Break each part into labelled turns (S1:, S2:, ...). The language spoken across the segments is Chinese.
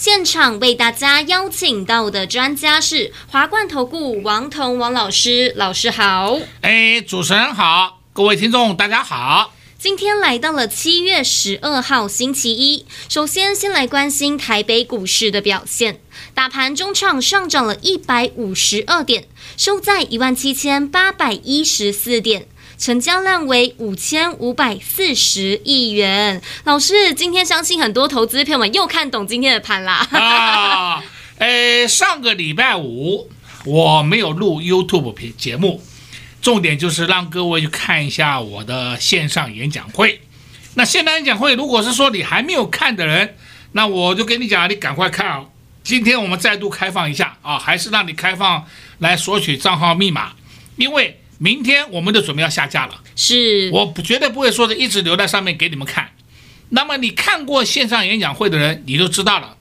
S1: 现场为大家邀请到的专家是华冠投顾王彤王老师，老师好。
S2: 哎，主持人好，各位听众大家好。
S1: 今天来到了七月十二号星期一，首先先来关心台北股市的表现。大盘中场上涨了一百五十二点，收在一万七千八百一十四点，成交量为五千五百四十亿元。老师，今天相信很多投资朋友们又看懂今天的盘啦。
S2: 啊，诶，上个礼拜五我没有录 YouTube 节节目。重点就是让各位去看一下我的线上演讲会。那线上演讲会，如果是说你还没有看的人，那我就跟你讲，你赶快看啊！今天我们再度开放一下啊，还是让你开放来索取账号密码，因为明天我们就准备要下架了。
S1: 是，
S2: 我绝对不会说的一直留在上面给你们看。那么你看过线上演讲会的人，你就知道了，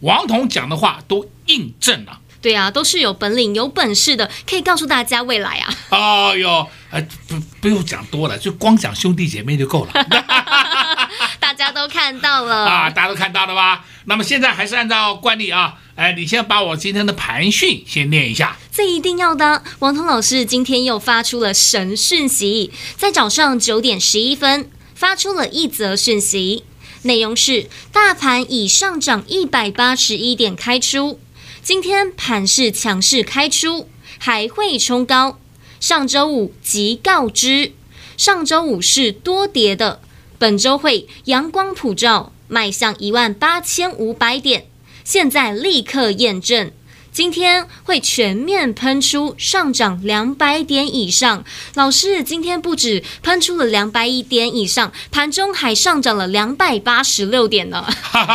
S2: 王彤讲的话都印证了。
S1: 对啊，都是有本领、有本事的，可以告诉大家未来啊。
S2: 哦哟，呃，不不用讲多了，就光讲兄弟姐妹就够了。
S1: 大家都看到了
S2: 啊，大家都看到了吧？那么现在还是按照惯例啊，哎，你先把我今天的盘讯先念一下。
S1: 这一定要的。王彤老师今天又发出了神讯息，在早上九点十一分发出了一则讯息，内容是：大盘已上涨一百八十一点开出。今天盘势强势开出，还会冲高。上周五即告知，上周五是多跌的，本周会阳光普照，迈向一万八千五百点。现在立刻验证。今天会全面喷出上涨两百点以上，老师，今天不止喷出了两百一点以上，盘中还上涨了两百八十六点呢。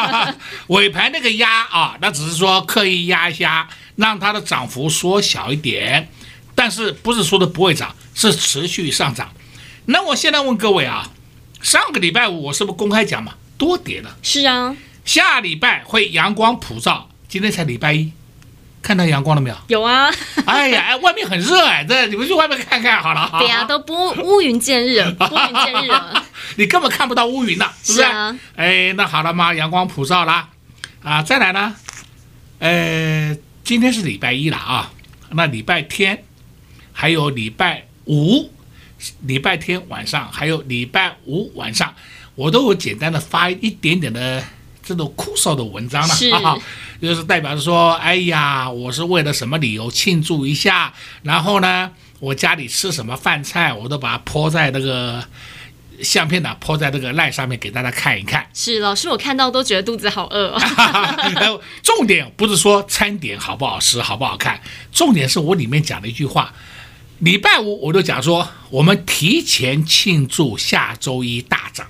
S2: 尾盘那个压啊，那只是说刻意压一下，让它的涨幅缩小一点，但是不是说的不会涨，是持续上涨。那我现在问各位啊，上个礼拜五我是不是公开讲嘛，多跌了？
S1: 是啊，
S2: 下礼拜会阳光普照，今天才礼拜一。看到阳光了没有？
S1: 有啊！
S2: 哎呀，哎，外面很热哎，这你们去外面看看好了。
S1: 对呀、啊，都不乌云见日，乌云见日了。
S2: 你根本看不到乌云了，是不是？是啊。哎，那好了嘛，阳光普照啦啊！再来呢，呃，今天是礼拜一了啊，那礼拜天还有礼拜五，礼拜天晚上还有礼拜五晚上，我都有简单的发一点点的这种枯燥的文章了。
S1: 是。
S2: 就是代表着说，哎呀，我是为了什么理由庆祝一下，然后呢，我家里吃什么饭菜，我都把它泼在那个相片呢，泼在这个赖上面给大家看一看。
S1: 是老师，我看到都觉得肚子好饿哦。
S2: 重点不是说餐点好不好吃，好不好看，重点是我里面讲了一句话。礼拜五我就讲说，我们提前庆祝下周一大涨。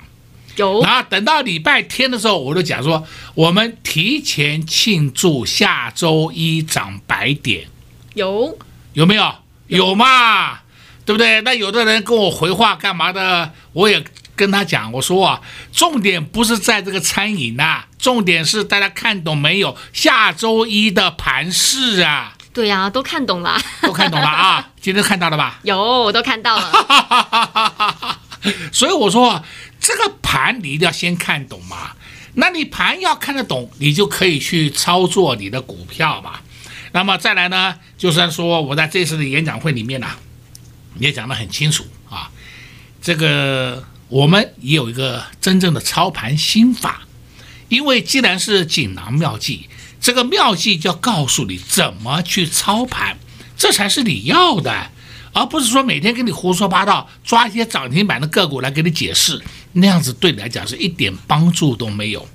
S1: 有，
S2: 然后等到礼拜天的时候，我就讲说，我们提前庆祝下周一涨百点。
S1: 有，
S2: 有没有？有嘛？对不对？那有的人跟我回话干嘛的？我也跟他讲，我说啊，重点不是在这个餐饮呐、啊，重点是大家看懂没有？下周一的盘势啊。
S1: 对呀、啊，都看懂了，
S2: 都看懂了啊！今天看到了吧？
S1: 有，我都看到了。
S2: 所以我说。这个盘你一定要先看懂嘛，那你盘要看得懂，你就可以去操作你的股票嘛。那么再来呢，就算说我在这次的演讲会里面呢、啊，也讲得很清楚啊。这个我们也有一个真正的操盘心法，因为既然是锦囊妙计，这个妙计就要告诉你怎么去操盘，这才是你要的。而不是说每天跟你胡说八道，抓一些涨停板的个股来给你解释，那样子对你来讲是一点帮助都没有。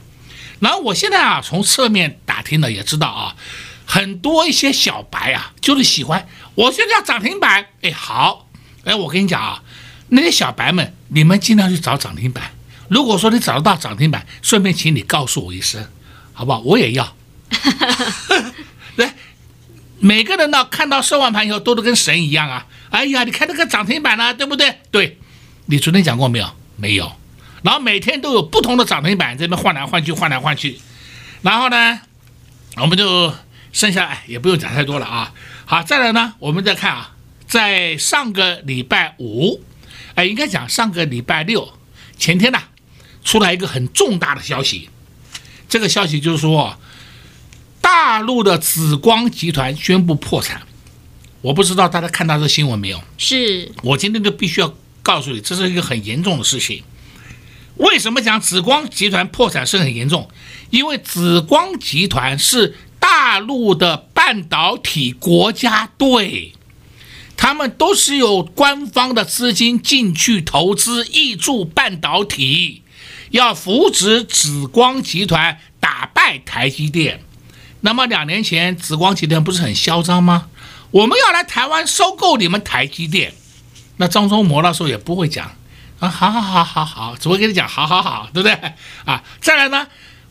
S2: 然后我现在啊，从侧面打听了也知道啊，很多一些小白啊，就是喜欢我现在要涨停板，哎好，哎我跟你讲啊，那些小白们，你们尽量去找涨停板。如果说你找得到涨停板，顺便请你告诉我一声，好不好？我也要。来，每个人呢看到收完盘以后都都跟神一样啊！哎呀，你看那个涨停板了，对不对？对，你昨天讲过没有？没有。然后每天都有不同的涨停板这边换来换去，换来换去。然后呢，我们就剩下哎也不用讲太多了啊。好，再来呢，我们再看啊，在上个礼拜五，哎，应该讲上个礼拜六，前天呐，出来一个很重大的消息。这个消息就是说，大陆的紫光集团宣布破产。我不知道大家看到这新闻没有？
S1: 是
S2: 我今天就必须要告诉你，这是一个很严重的事情。为什么讲紫光集团破产是很严重？因为紫光集团是大陆的半导体国家队，他们都是有官方的资金进去投资挹注半导体。要扶植紫光集团打败台积电，那么两年前紫光集团不是很嚣张吗？我们要来台湾收购你们台积电，那张忠谋那时候也不会讲啊，好好好好好，只会跟你讲好好好，对不对啊？再来呢，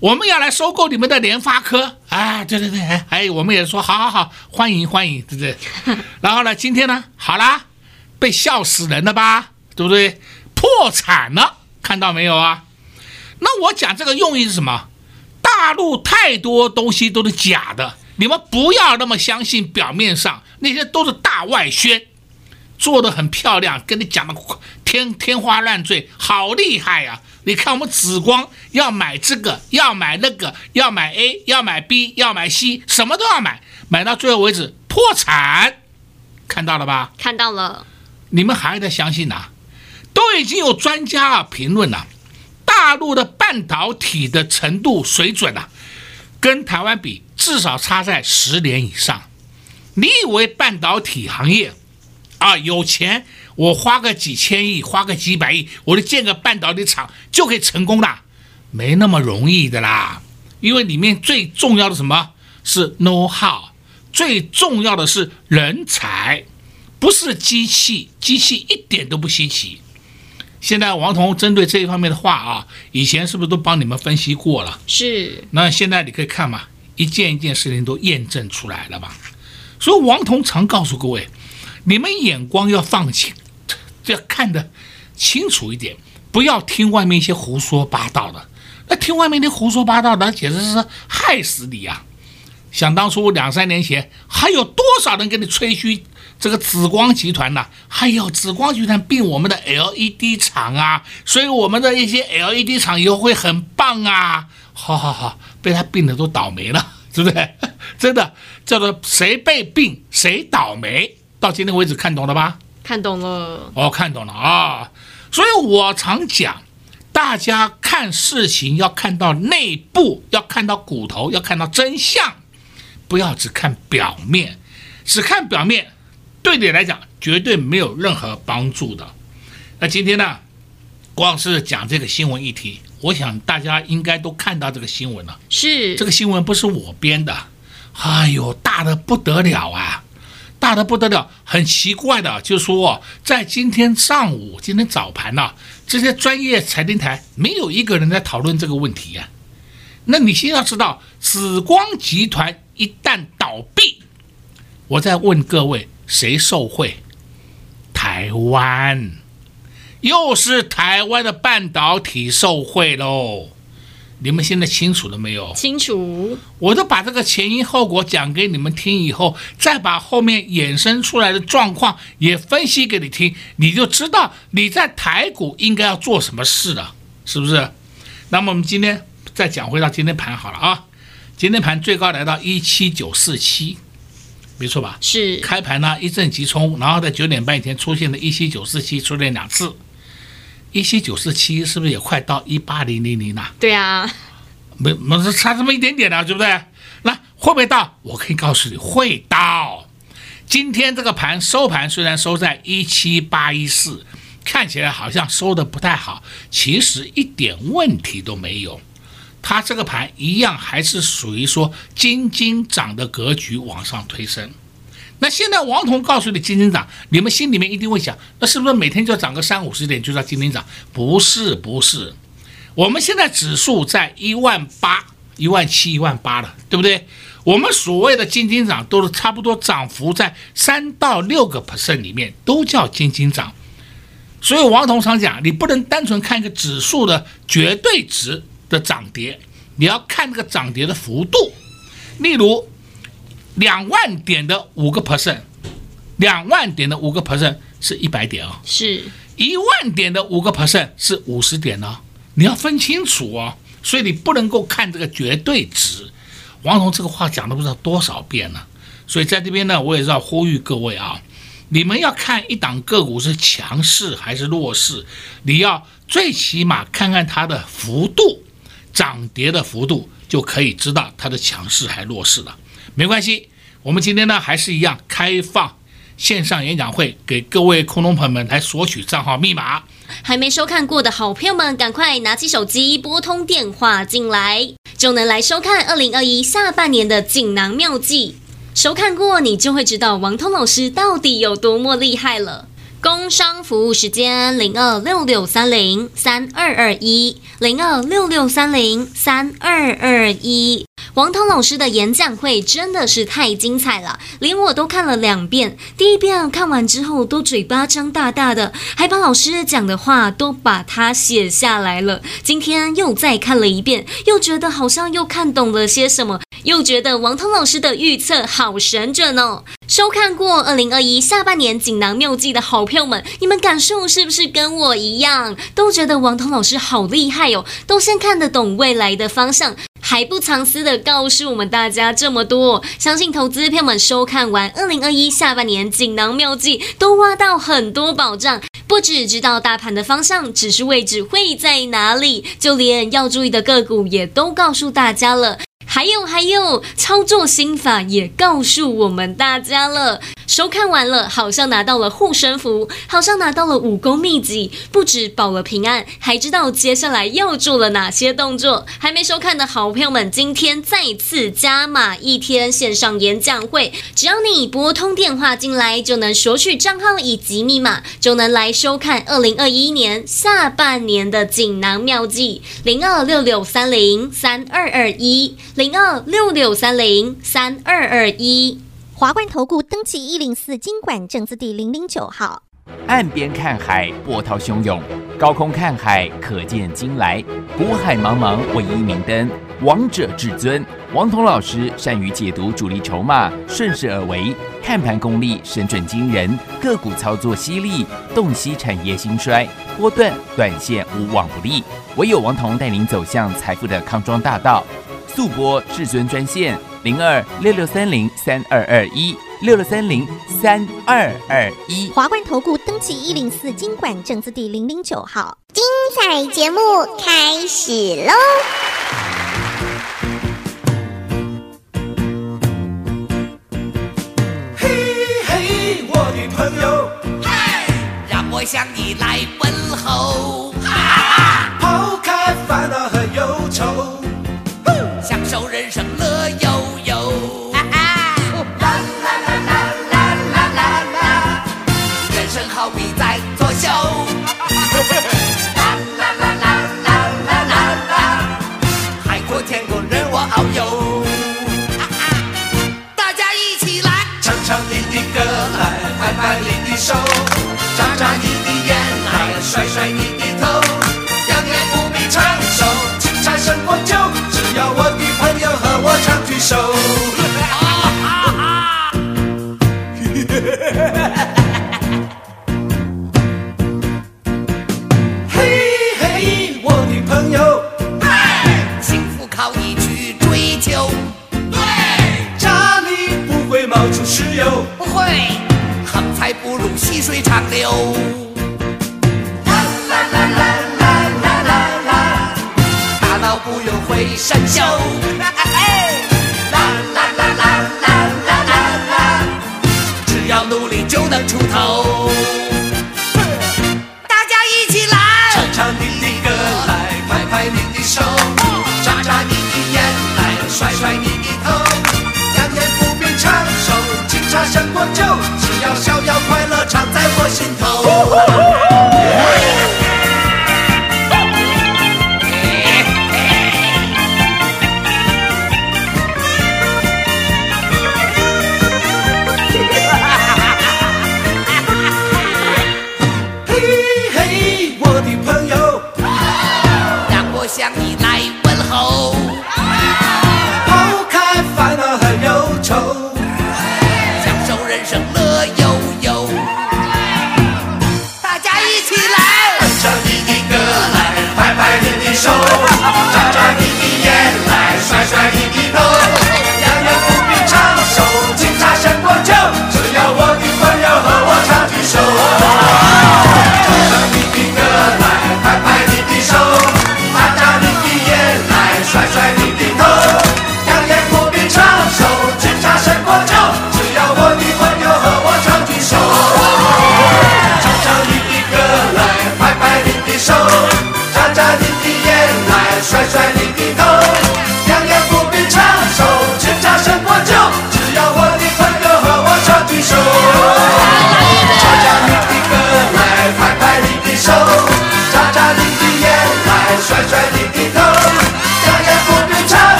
S2: 我们要来收购你们的联发科，啊，对对对，哎，我们也说好好好，欢迎欢迎，对不对？然后呢，今天呢，好啦，被笑死人了吧，对不对？破产了，看到没有啊？那我讲这个用意是什么？大陆太多东西都是假的，你们不要那么相信表面上那些都是大外宣，做的很漂亮，跟你讲的天天花乱坠，好厉害呀、啊！你看我们紫光要买这个，要买那个，要买 A，要买 B，要买 C，什么都要买，买到最后为止破产，看到了吧？
S1: 看到了。
S2: 你们还在相信呐？都已经有专家啊评论了。大陆的半导体的程度水准啊，跟台湾比至少差在十年以上。你以为半导体行业啊有钱，我花个几千亿，花个几百亿，我就建个半导体厂就可以成功了？没那么容易的啦。因为里面最重要的什么是 know how，最重要的是人才，不是机器，机器一点都不稀奇。现在王彤针对这一方面的话啊，以前是不是都帮你们分析过了？
S1: 是。
S2: 那现在你可以看嘛，一件一件事情都验证出来了吧？所以王彤常告诉各位，你们眼光要放清，要看得清楚一点，不要听外面一些胡说八道的。那听外面的胡说八道的，简直是害死你呀！想当初两三年前，还有多少人跟你吹嘘？这个紫光集团呢，还有紫光集团并我们的 LED 厂啊，所以我们的一些 LED 厂以后会很棒啊！好好好，被他并的都倒霉了，对不对？真的叫做谁被并谁倒霉。到今天为止看懂了吧？
S1: 看懂了，
S2: 哦，看懂了啊！所以我常讲，大家看事情要看到内部，要看到骨头，要看到真相，不要只看表面，只看表面。对你来讲绝对没有任何帮助的。那今天呢，光是讲这个新闻议题，我想大家应该都看到这个新闻了。
S1: 是
S2: 这个新闻不是我编的，哎呦，大的不得了啊，大得不得了。很奇怪的，就是说在今天上午、今天早盘呢，这些专业财经台没有一个人在讨论这个问题呀。那你先要知道，紫光集团一旦倒闭，我再问各位。谁受惠？台湾，又是台湾的半导体受惠喽！你们现在清楚了没有？
S1: 清楚。
S2: 我都把这个前因后果讲给你们听以后，再把后面衍生出来的状况也分析给你听，你就知道你在台股应该要做什么事了，是不是？那么我们今天再讲回到今天盘好了啊，今天盘最高来到一七九四七。没错吧？
S1: 是
S2: 开盘呢一阵急冲，然后在九点半以前出现了一七九四七，出现两次。一七九四七是不是也快到一八零零零了？
S1: 对啊，
S2: 没没差这么一点点了，对不对？那会不会到？我可以告诉你会到。今天这个盘收盘虽然收在一七八一四，看起来好像收的不太好，其实一点问题都没有。它这个盘一样还是属于说金金涨的格局往上推升。那现在王彤告诉你金金涨，你们心里面一定会想，那是不是每天就涨个三五十点就叫金金涨？不是，不是。我们现在指数在一万八，一万七、一万八了，对不对？我们所谓的金金涨都是差不多涨幅在三到六个 percent 里面，都叫金金涨。所以王彤常讲，你不能单纯看一个指数的绝对值的涨跌，你要看这个涨跌的幅度。例如，两万点的五个 percent，两万点的五个 percent 是一百点哦，
S1: 是
S2: 一万点的五个 percent 是五十点哦，你要分清楚哦。所以你不能够看这个绝对值。王彤这个话讲了不知道多少遍了，所以在这边呢，我也是要呼吁各位啊，你们要看一档个股是强势还是弱势，你要最起码看看它的幅度，涨跌的幅度，就可以知道它的强势还弱势了。没关系，我们今天呢还是一样开放线上演讲会，给各位空中朋友们来索取账号密码。
S1: 还没收看过的好朋友们，赶快拿起手机拨通电话进来，就能来收看二零二一下半年的锦囊妙计。收看过，你就会知道王通老师到底有多么厉害了。工商服务时间零二六六三零三二二一零二六六三零三二二一。王通老师的演讲会真的是太精彩了，连我都看了两遍。第一遍看完之后，都嘴巴张大大的，还把老师讲的话都把它写下来了。今天又再看了一遍，又觉得好像又看懂了些什么，又觉得王通老师的预测好神准哦。收看过二零二一下半年锦囊妙计的好朋友们，你们感受是不是跟我一样，都觉得王彤老师好厉害哦，都先看得懂未来的方向。还不藏私的告诉我们大家这么多，相信投资朋友们收看完二零二一下半年锦囊妙计，都挖到很多宝藏。不只知道大盘的方向，指数位置会在哪里，就连要注意的个股也都告诉大家了。还有还有，操作心法也告诉我们大家了。收看完了，好像拿到了护身符，好像拿到了武功秘籍，不止保了平安，还知道接下来要做了哪些动作。还没收看的好朋友们，今天再次加码一天线上演讲会，只要你拨通电话进来，就能索取账号以及密码，就能来收看二零二一年下半年的锦囊妙计。零二六六三零三二二一。二六六三零三二二一，
S3: 华冠投顾登记一零四经管证字第零零九号。
S4: 岸边看海，波涛汹涌；高空看海，可见金来。股海茫茫，唯一明灯。王者至尊，王彤老师善于解读主力筹码，顺势而为，看盘功力神准惊人，个股操作犀利，洞悉产业兴衰，波段短线无往不利。唯有王彤带领走向财富的康庄大道。速播至尊专线零二六六三零三二二一六六三零三二二一，
S3: 华冠投顾登记一零四经管证字第零零九号，
S5: 精彩节目开始喽！
S6: 嘿嘿，我的朋友，
S7: 嗨，让我向你来问候。
S6: 手，
S1: so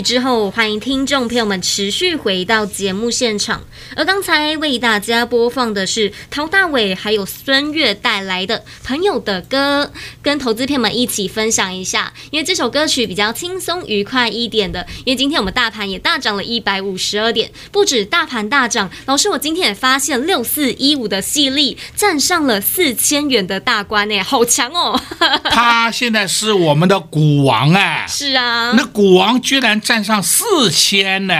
S1: 之后，欢迎听众朋友们持续回到节目现场。而刚才为大家播放的是陶大伟还有孙悦带来的《朋友的歌》，跟投资朋友们一起分享一下。因为这首歌曲比较轻松愉快一点的。因为今天我们大盘也大涨了一百五十二点，不止大盘大涨，老师我今天也发现六四一五的矽力站上了四千元的大关诶，好强哦！
S2: 他现在是我们的股王哎，
S1: 是啊，
S2: 那股王。居然站上四千呢？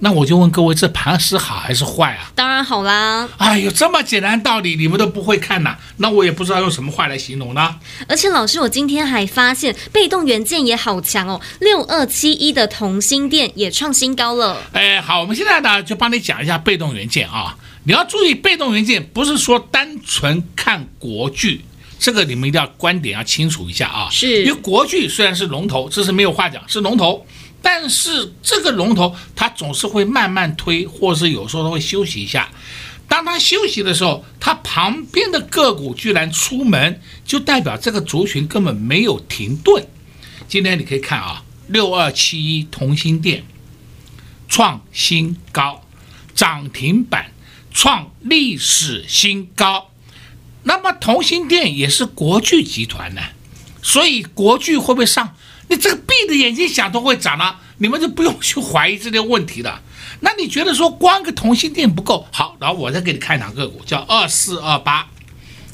S2: 那我就问各位，这盘是好还是坏啊？
S1: 当然好啦！
S2: 哎呦，这么简单道理你们都不会看呐？那我也不知道用什么话来形容呢。
S1: 而且老师，我今天还发现被动元件也好强哦，六二七一的同心电也创新高了。
S2: 哎，好，我们现在呢就帮你讲一下被动元件啊。你要注意，被动元件不是说单纯看国剧，这个你们一定要观点要清楚一下啊。
S1: 是，
S2: 因为国剧虽然是龙头，这是没有话讲，是龙头。但是这个龙头它总是会慢慢推，或是有时候它会休息一下。当它休息的时候，它旁边的个股居然出门，就代表这个族群根本没有停顿。今天你可以看啊，六二七一同心电创新高，涨停板创历史新高。那么同心电也是国巨集团的，所以国巨会不会上？你这个闭着眼睛想都会涨了，你们就不用去怀疑这些问题了。那你觉得说光个同欣电不够好，然后我再给你看两个股，叫二四二八，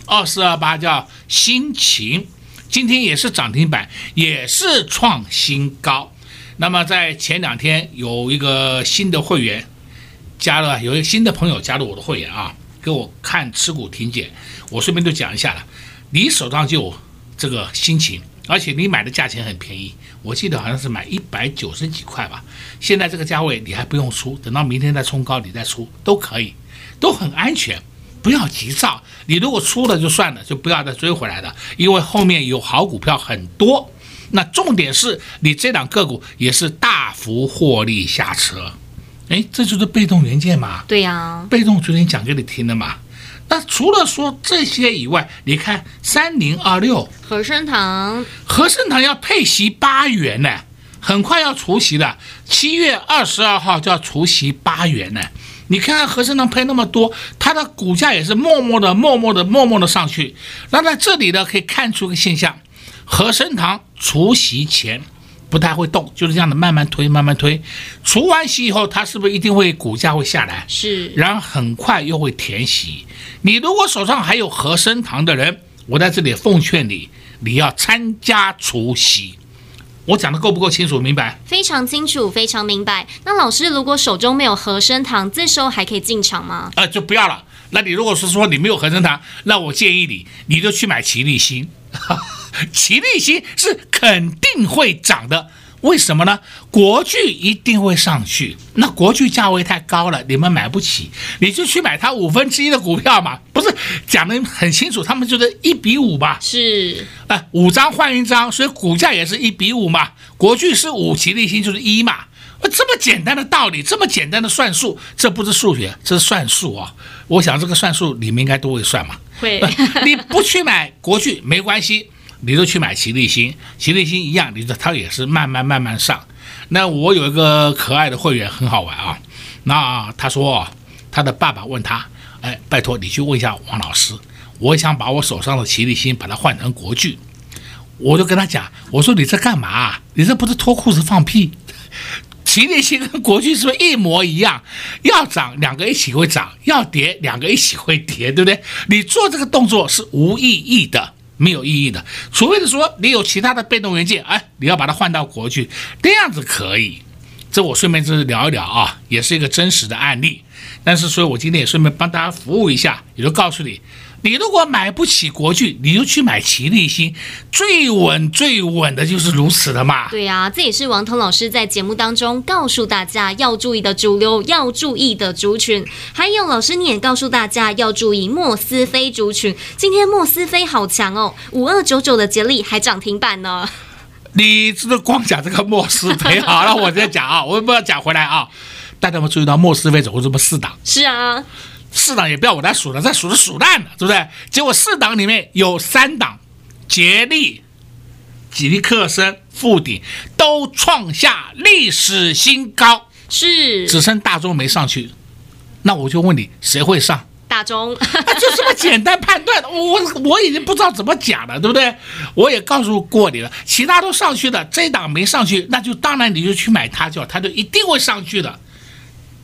S2: 二四二八叫欣勤，今天也是涨停板，也是创新高。那么在前两天有一个新的会员加了，有一个新的朋友加入我的会员啊，给我看持股停减，我顺便就讲一下了，你手上就有这个心情。而且你买的价钱很便宜，我记得好像是买一百九十几块吧。现在这个价位你还不用出，等到明天再冲高你再出都可以，都很安全，不要急躁。你如果出了就算了，就不要再追回来了，因为后面有好股票很多。那重点是你这档个股也是大幅获利下车，诶，这就是被动元件嘛。
S1: 对呀，
S2: 被动昨天讲给你听的嘛。那除了说这些以外，你看三零二六
S1: 和生堂，
S2: 和生堂要配息八元呢，很快要除息的，七月二十二号就要除息八元呢。你看看和生堂配那么多，它的股价也是默默的、默默的、默默的上去。那在这里呢，可以看出个现象，和生堂除息前。不太会动，就是这样的慢慢推，慢慢推，除完息以后，它是不是一定会股价会下来？
S1: 是，
S2: 然后很快又会填息。你如果手上还有和生堂的人，我在这里奉劝你，你要参加除息。我讲的够不够清楚？明白？
S1: 非常清楚，非常明白。那老师，如果手中没有和生堂，这时候还可以进场吗？
S2: 呃，就不要了。那你如果是说你没有和生堂，那我建议你，你就去买奇力新。奇力新是肯定会涨的，为什么呢？国巨一定会上去，那国巨价位太高了，你们买不起，你就去买它五分之一的股票嘛。不是讲得很清楚，他们就是一比五吧？
S1: 是
S2: 啊，五张换一张，所以股价也是一比五嘛。国巨是五，奇力新就是一嘛。这么简单的道理，这么简单的算术，这不是数学，这是算术啊。我想这个算术你们应该都会算嘛。
S1: 会，
S2: 你不去买国巨没关系。你都去买奇力新，奇力新一样，你这它也是慢慢慢慢上。那我有一个可爱的会员，很好玩啊。那他说，他的爸爸问他，哎，拜托你去问一下王老师，我想把我手上的奇力新把它换成国巨。我就跟他讲，我说你这干嘛？你这不是脱裤子放屁？奇力新跟国巨是不是一模一样？要涨两个一起会涨，要跌两个一起会跌，对不对？你做这个动作是无意义的。没有意义的，除非是说你有其他的被动元件，哎，你要把它换到国去，这样子可以。这我顺便就是聊一聊啊，也是一个真实的案例。但是，所以我今天也顺便帮大家服务一下，也就告诉你。你如果买不起国巨，你就去买齐力新，最稳最稳的就是如此的嘛。
S1: 对呀、啊，这也是王彤老师在节目当中告诉大家要注意的主流，要注意的族群。还有老师你也告诉大家要注意莫斯菲族群。今天莫斯菲好强哦，五二九九的杰力还涨停板呢。
S2: 你这个光讲这个莫斯菲，好了，我再讲啊，我不要讲回来啊。大家有没有注意到莫斯菲总共这么四档？
S1: 是啊。
S2: 四档也不要我来数了，再数是数烂了，对不对？结果四档里面有三档，杰力吉利克森、富鼎都创下历史新高，
S1: 是
S2: 只剩大中没上去。那我就问你，谁会上？
S1: 大中，
S2: 啊，就这么简单判断，我我已经不知道怎么讲了，对不对？我也告诉过你了，其他都上去的，这一档没上去，那就当然你就去买它，就它就一定会上去的。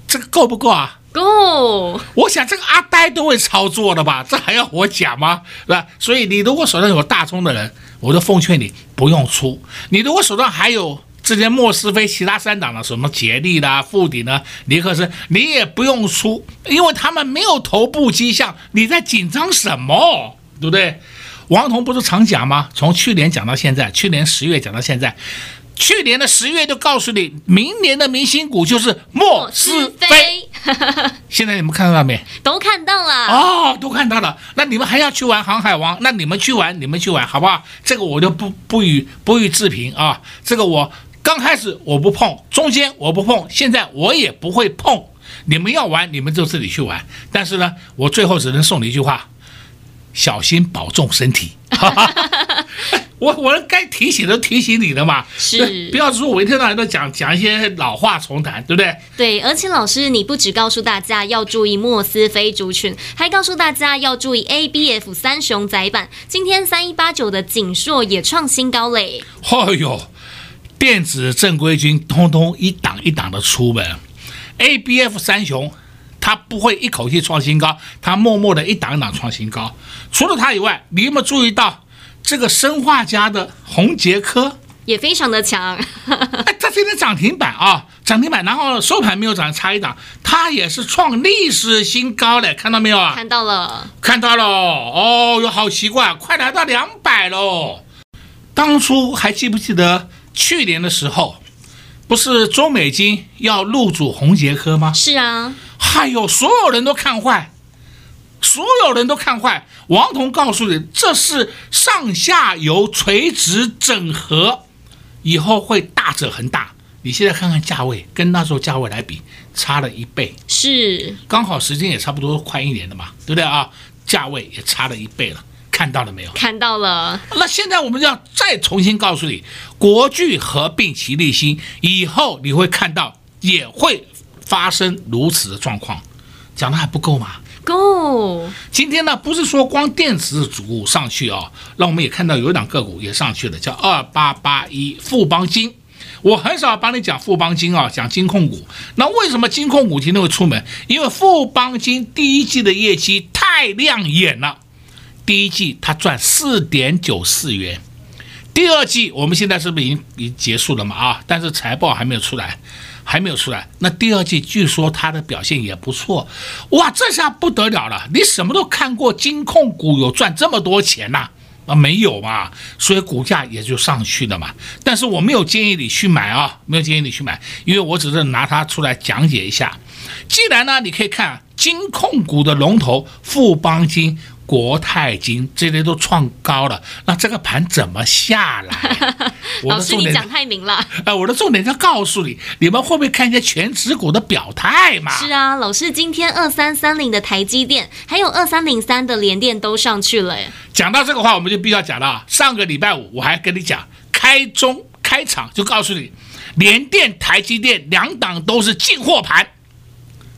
S2: 这个够不够啊？
S1: 够。
S2: 我想这个阿呆都会操作的吧？这还要我讲吗？是吧？所以你如果手上有大中的人，我就奉劝你不用出。你如果手上还有。之前莫斯菲其他三档的什么杰利的、富鼎呢、尼克森，你也不用出，因为他们没有头部迹象，你在紧张什么？对不对？王彤不是常讲吗？从去年讲到现在，去年十月讲到现在，去年的十月就告诉你，明年的明星股就是莫斯菲。现在你们看到了没？
S1: 都看到了。
S2: 哦，都看到了。那你们还要去玩航海王？那你们去玩，你们去玩，好不好？这个我就不不予不予置评啊。这个我。刚开始我不碰，中间我不碰，现在我也不会碰。你们要玩，你们就自己去玩。但是呢，我最后只能送你一句话：小心保重身体。我我该提醒都提醒你了嘛，
S1: 是，
S2: 不要说我一天到晚都讲讲一些老话重谈，对不对？
S1: 对，而且老师你不只告诉大家要注意莫斯菲族群，还告诉大家要注意 ABF 三雄窄板。今天三一八九的景硕也创新高嘞。
S2: 哎呦！电子正规军通通一档一档的出门，ABF 三雄，它不会一口气创新高，它默默的一档一档创新高。除了它以外，你有没有注意到这个生化家的红杰科
S1: 也非常的强？
S2: 哎，它今天涨停板啊，涨停板，然后收盘没有涨，差一档，它也是创历史新高嘞，看到没有啊？
S1: 看到了，
S2: 看到了。哦哟，好奇怪，快来到两百喽！当初还记不记得？去年的时候，不是中美金要入主红杰科吗？
S1: 是啊，
S2: 哎呦所有人都看坏，所有人都看坏。王彤告诉你，这是上下游垂直整合，以后会大者恒大。你现在看看价位，跟那时候价位来比，差了一倍。
S1: 是，
S2: 刚好时间也差不多快一年了嘛，对不对啊？价位也差了一倍了。看到了没有？
S1: 看到了。
S2: 那现在我们要再重新告诉你，国巨合并齐立新以后，你会看到也会发生如此的状况。讲的还不够吗？
S1: 够。
S2: 今天呢，不是说光电子组上去哦，让我们也看到有一档个股也上去了，叫二八八一富邦金。我很少帮你讲富邦金啊，讲金控股。那为什么金控股今天会出门？因为富邦金第一季的业绩太亮眼了。第一季它赚四点九四元，第二季我们现在是不是已经已经结束了嘛？啊，但是财报还没有出来，还没有出来。那第二季据说它的表现也不错，哇，这下不得了了！你什么都看过，金控股有赚这么多钱呐？啊，没有嘛，所以股价也就上去了嘛。但是我没有建议你去买啊，没有建议你去买，因为我只是拿它出来讲解一下。既然呢，你可以看金控股的龙头富邦金。国泰金这些都创高了，那这个盘怎么下来？
S1: 老师，你讲太明了。
S2: 呃，我的重点要告诉你，你们会不会看一下全持股的表态嘛？
S1: 是啊，老师，今天二三三零的台积电，还有二三零三的联电都上去了。
S2: 讲到这个话，我们就必须要讲了。上个礼拜五我还跟你讲，开中开场就告诉你，联电、台积电两档都是进货盘。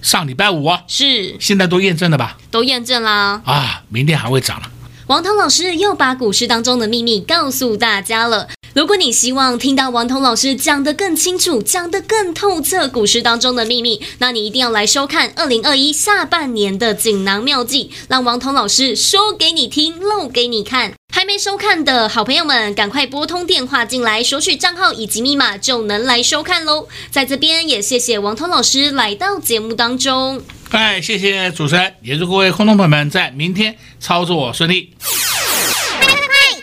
S2: 上礼拜五啊，
S1: 是，
S2: 现在都验证了吧？
S1: 都验证啦！
S2: 啊，明天还会涨了。
S1: 王彤老师又把股市当中的秘密告诉大家了。如果你希望听到王彤老师讲得更清楚、讲得更透彻股市当中的秘密，那你一定要来收看二零二一下半年的锦囊妙计，让王彤老师说给你听、露给你看。还没收看的好朋友们，赶快拨通电话进来，索取账号以及密码，就能来收看喽。在这边也谢谢王彤老师来到节目当中。
S2: 哎，谢谢主持人，也祝各位空众朋友们在明天操作顺利。
S5: 快快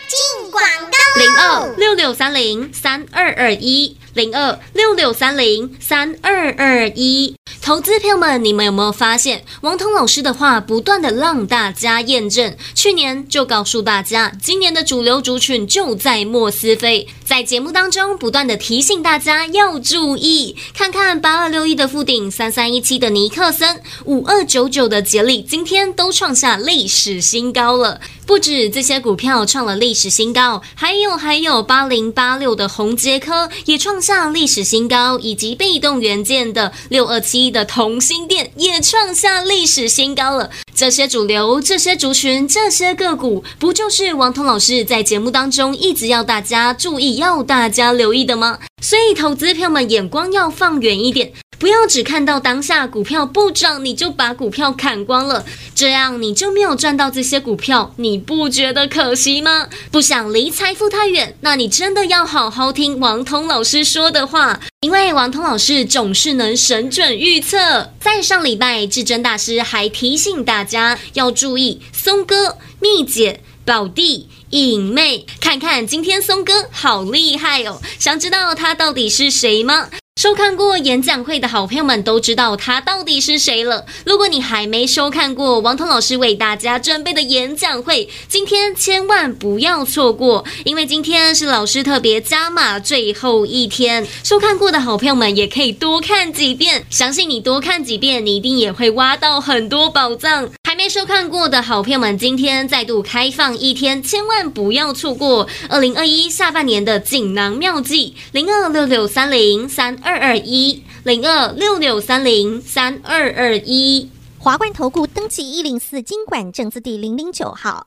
S5: 进广告！
S1: 零二六六三零三二二一。零二六六三零三二二一。投资朋友们，你们有没有发现，王彤老师的话不断的让大家验证？去年就告诉大家，今年的主流族群就在莫斯菲，在节目当中不断的提醒大家要注意，看看八二六一的富鼎、三三一七的尼克森、五二九九的杰利，今天都创下历史新高了。不止这些股票创了历史新高，还有还有八零八六的宏捷科也创上历史新高，以及被动元件的六二七的同心电也创下历史新高了。这些主流、这些族群、这些个股，不就是王彤老师在节目当中一直要大家注意、要大家留意的吗？所以，投资票们眼光要放远一点。不要只看到当下股票不涨，你就把股票砍光了，这样你就没有赚到这些股票，你不觉得可惜吗？不想离财富太远，那你真的要好好听王通老师说的话，因为王通老师总是能神准预测。在上礼拜，至臻大师还提醒大家要注意松哥、蜜姐、宝弟、影妹，看看今天松哥好厉害哦，想知道他到底是谁吗？收看过演讲会的好朋友们都知道他到底是谁了。如果你还没收看过王彤老师为大家准备的演讲会，今天千万不要错过，因为今天是老师特别加码最后一天。收看过的好朋友们也可以多看几遍，相信你多看几遍，你一定也会挖到很多宝藏。收看过的好朋友们，今天再度开放一天，千万不要错过二零二一下半年的锦囊妙计零二六六三零三二二一零二六六三零三二二一，
S3: 华冠投顾登记一零四经管证字第零零九号。